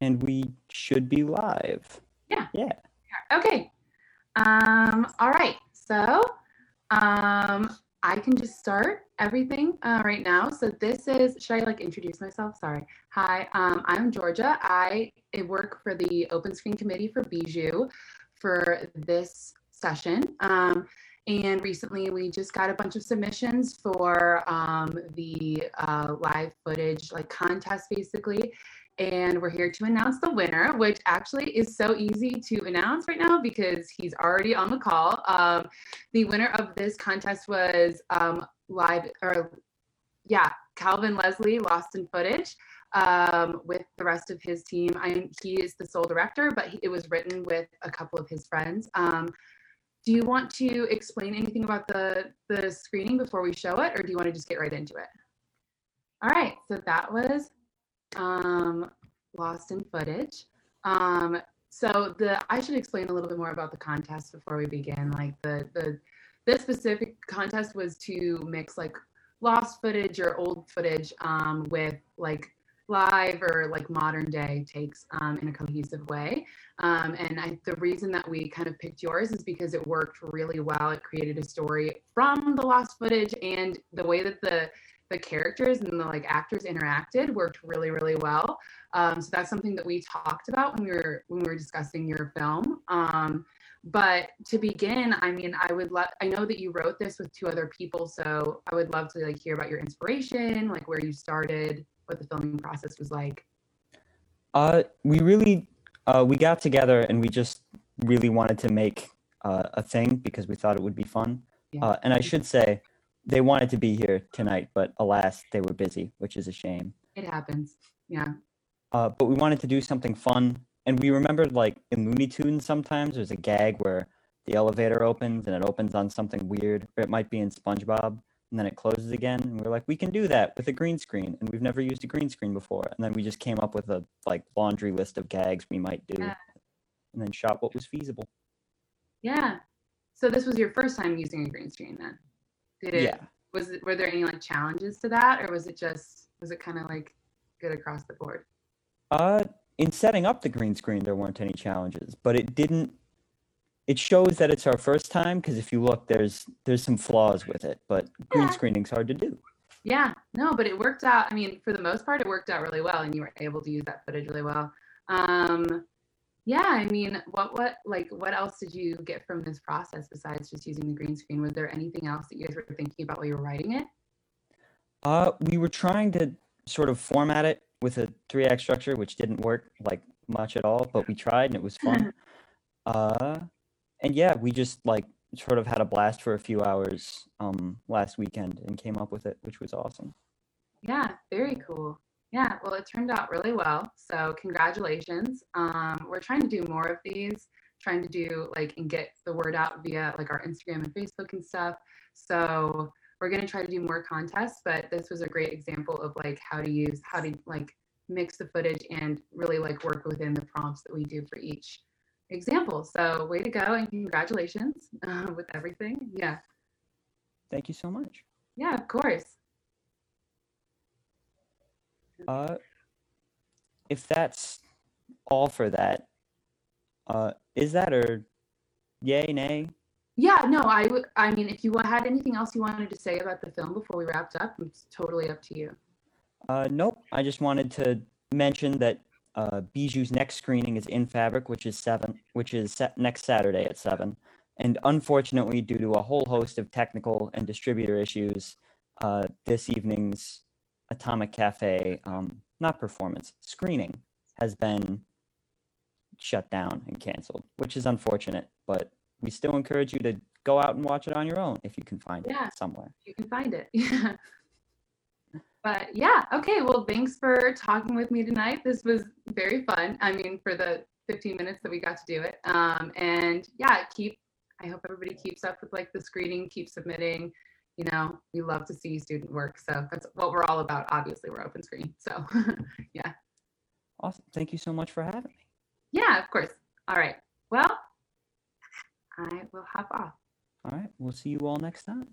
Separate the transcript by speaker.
Speaker 1: and we should be live.
Speaker 2: Yeah.
Speaker 1: Yeah.
Speaker 2: Okay. Um, all right. So um, I can just start everything uh, right now. So this is, should I like introduce myself? Sorry. Hi, um, I'm Georgia. I work for the Open Screen Committee for Bijou for this session. Um, and recently we just got a bunch of submissions for um, the uh, live footage like contest basically and we're here to announce the winner, which actually is so easy to announce right now because he's already on the call. Um, the winner of this contest was um, live, or yeah, Calvin Leslie, Lost in Footage, um, with the rest of his team. I, he is the sole director, but he, it was written with a couple of his friends. Um, do you want to explain anything about the the screening before we show it, or do you want to just get right into it? All right, so that was um, lost in footage. Um, so the I should explain a little bit more about the contest before we begin. Like the the this specific contest was to mix like lost footage or old footage um, with like live or like modern day takes um, in a cohesive way. Um, and I, the reason that we kind of picked yours is because it worked really well. It created a story from the lost footage and the way that the the characters and the like actors interacted worked really really well um, so that's something that we talked about when we were when we were discussing your film um, but to begin i mean i would love i know that you wrote this with two other people so i would love to like hear about your inspiration like where you started what the filming process was like
Speaker 1: uh we really uh we got together and we just really wanted to make uh, a thing because we thought it would be fun yeah. uh, and i should say they wanted to be here tonight, but alas, they were busy, which is a shame.
Speaker 2: It happens. Yeah.
Speaker 1: Uh, but we wanted to do something fun, and we remembered like in Looney Tunes sometimes there's a gag where the elevator opens and it opens on something weird, or it might be in SpongeBob and then it closes again. And we are like, we can do that with a green screen, and we've never used a green screen before. And then we just came up with a like laundry list of gags we might do, yeah. and then shot what was feasible.
Speaker 2: Yeah. So this was your first time using a green screen then? Did it?
Speaker 1: Yeah.
Speaker 2: Was it? Were there any like challenges to that, or was it just? Was it kind of like good across the board?
Speaker 1: Uh, in setting up the green screen, there weren't any challenges, but it didn't. It shows that it's our first time because if you look, there's there's some flaws with it, but green screening's hard to do.
Speaker 2: Yeah, no, but it worked out. I mean, for the most part, it worked out really well, and you were able to use that footage really well. Um, yeah, I mean, what what like what else did you get from this process besides just using the green screen? Was there anything else that you guys were thinking about while you were writing it?
Speaker 1: Uh, we were trying to sort of format it with a three act structure, which didn't work like much at all, but we tried and it was fun. uh, and yeah, we just like sort of had a blast for a few hours um last weekend and came up with it, which was awesome.
Speaker 2: Yeah, very cool. Yeah, well, it turned out really well. So congratulations. Um, we're trying to do more of these, trying to do like and get the word out via like our Instagram and Facebook and stuff. So we're gonna try to do more contests, but this was a great example of like how to use how to like mix the footage and really like work within the prompts that we do for each example. So way to go and congratulations uh, with everything. Yeah.
Speaker 1: Thank you so much.
Speaker 2: Yeah, of course.
Speaker 1: Uh, if that's all for that, uh, is that or yay, nay?
Speaker 2: Yeah, no, I would. I mean, if you had anything else you wanted to say about the film before we wrapped up, it's totally up to you.
Speaker 1: Uh, nope. I just wanted to mention that uh, Bijou's next screening is in Fabric, which is seven, which is set next Saturday at seven. And unfortunately, due to a whole host of technical and distributor issues, uh, this evening's Atomic Cafe, um, not performance, screening has been shut down and canceled, which is unfortunate. But we still encourage you to go out and watch it on your own if you can find it yeah, somewhere.
Speaker 2: You can find it. Yeah. But yeah, okay. Well, thanks for talking with me tonight. This was very fun. I mean, for the 15 minutes that we got to do it. Um, and yeah, keep. I hope everybody keeps up with like the screening, keep submitting you know, we love to see student work. So that's what we're all about. Obviously, we're open screen. So yeah.
Speaker 1: Awesome. Thank you so much for having me.
Speaker 2: Yeah, of course. All right. Well, I will hop off.
Speaker 1: All right. We'll see you all next time.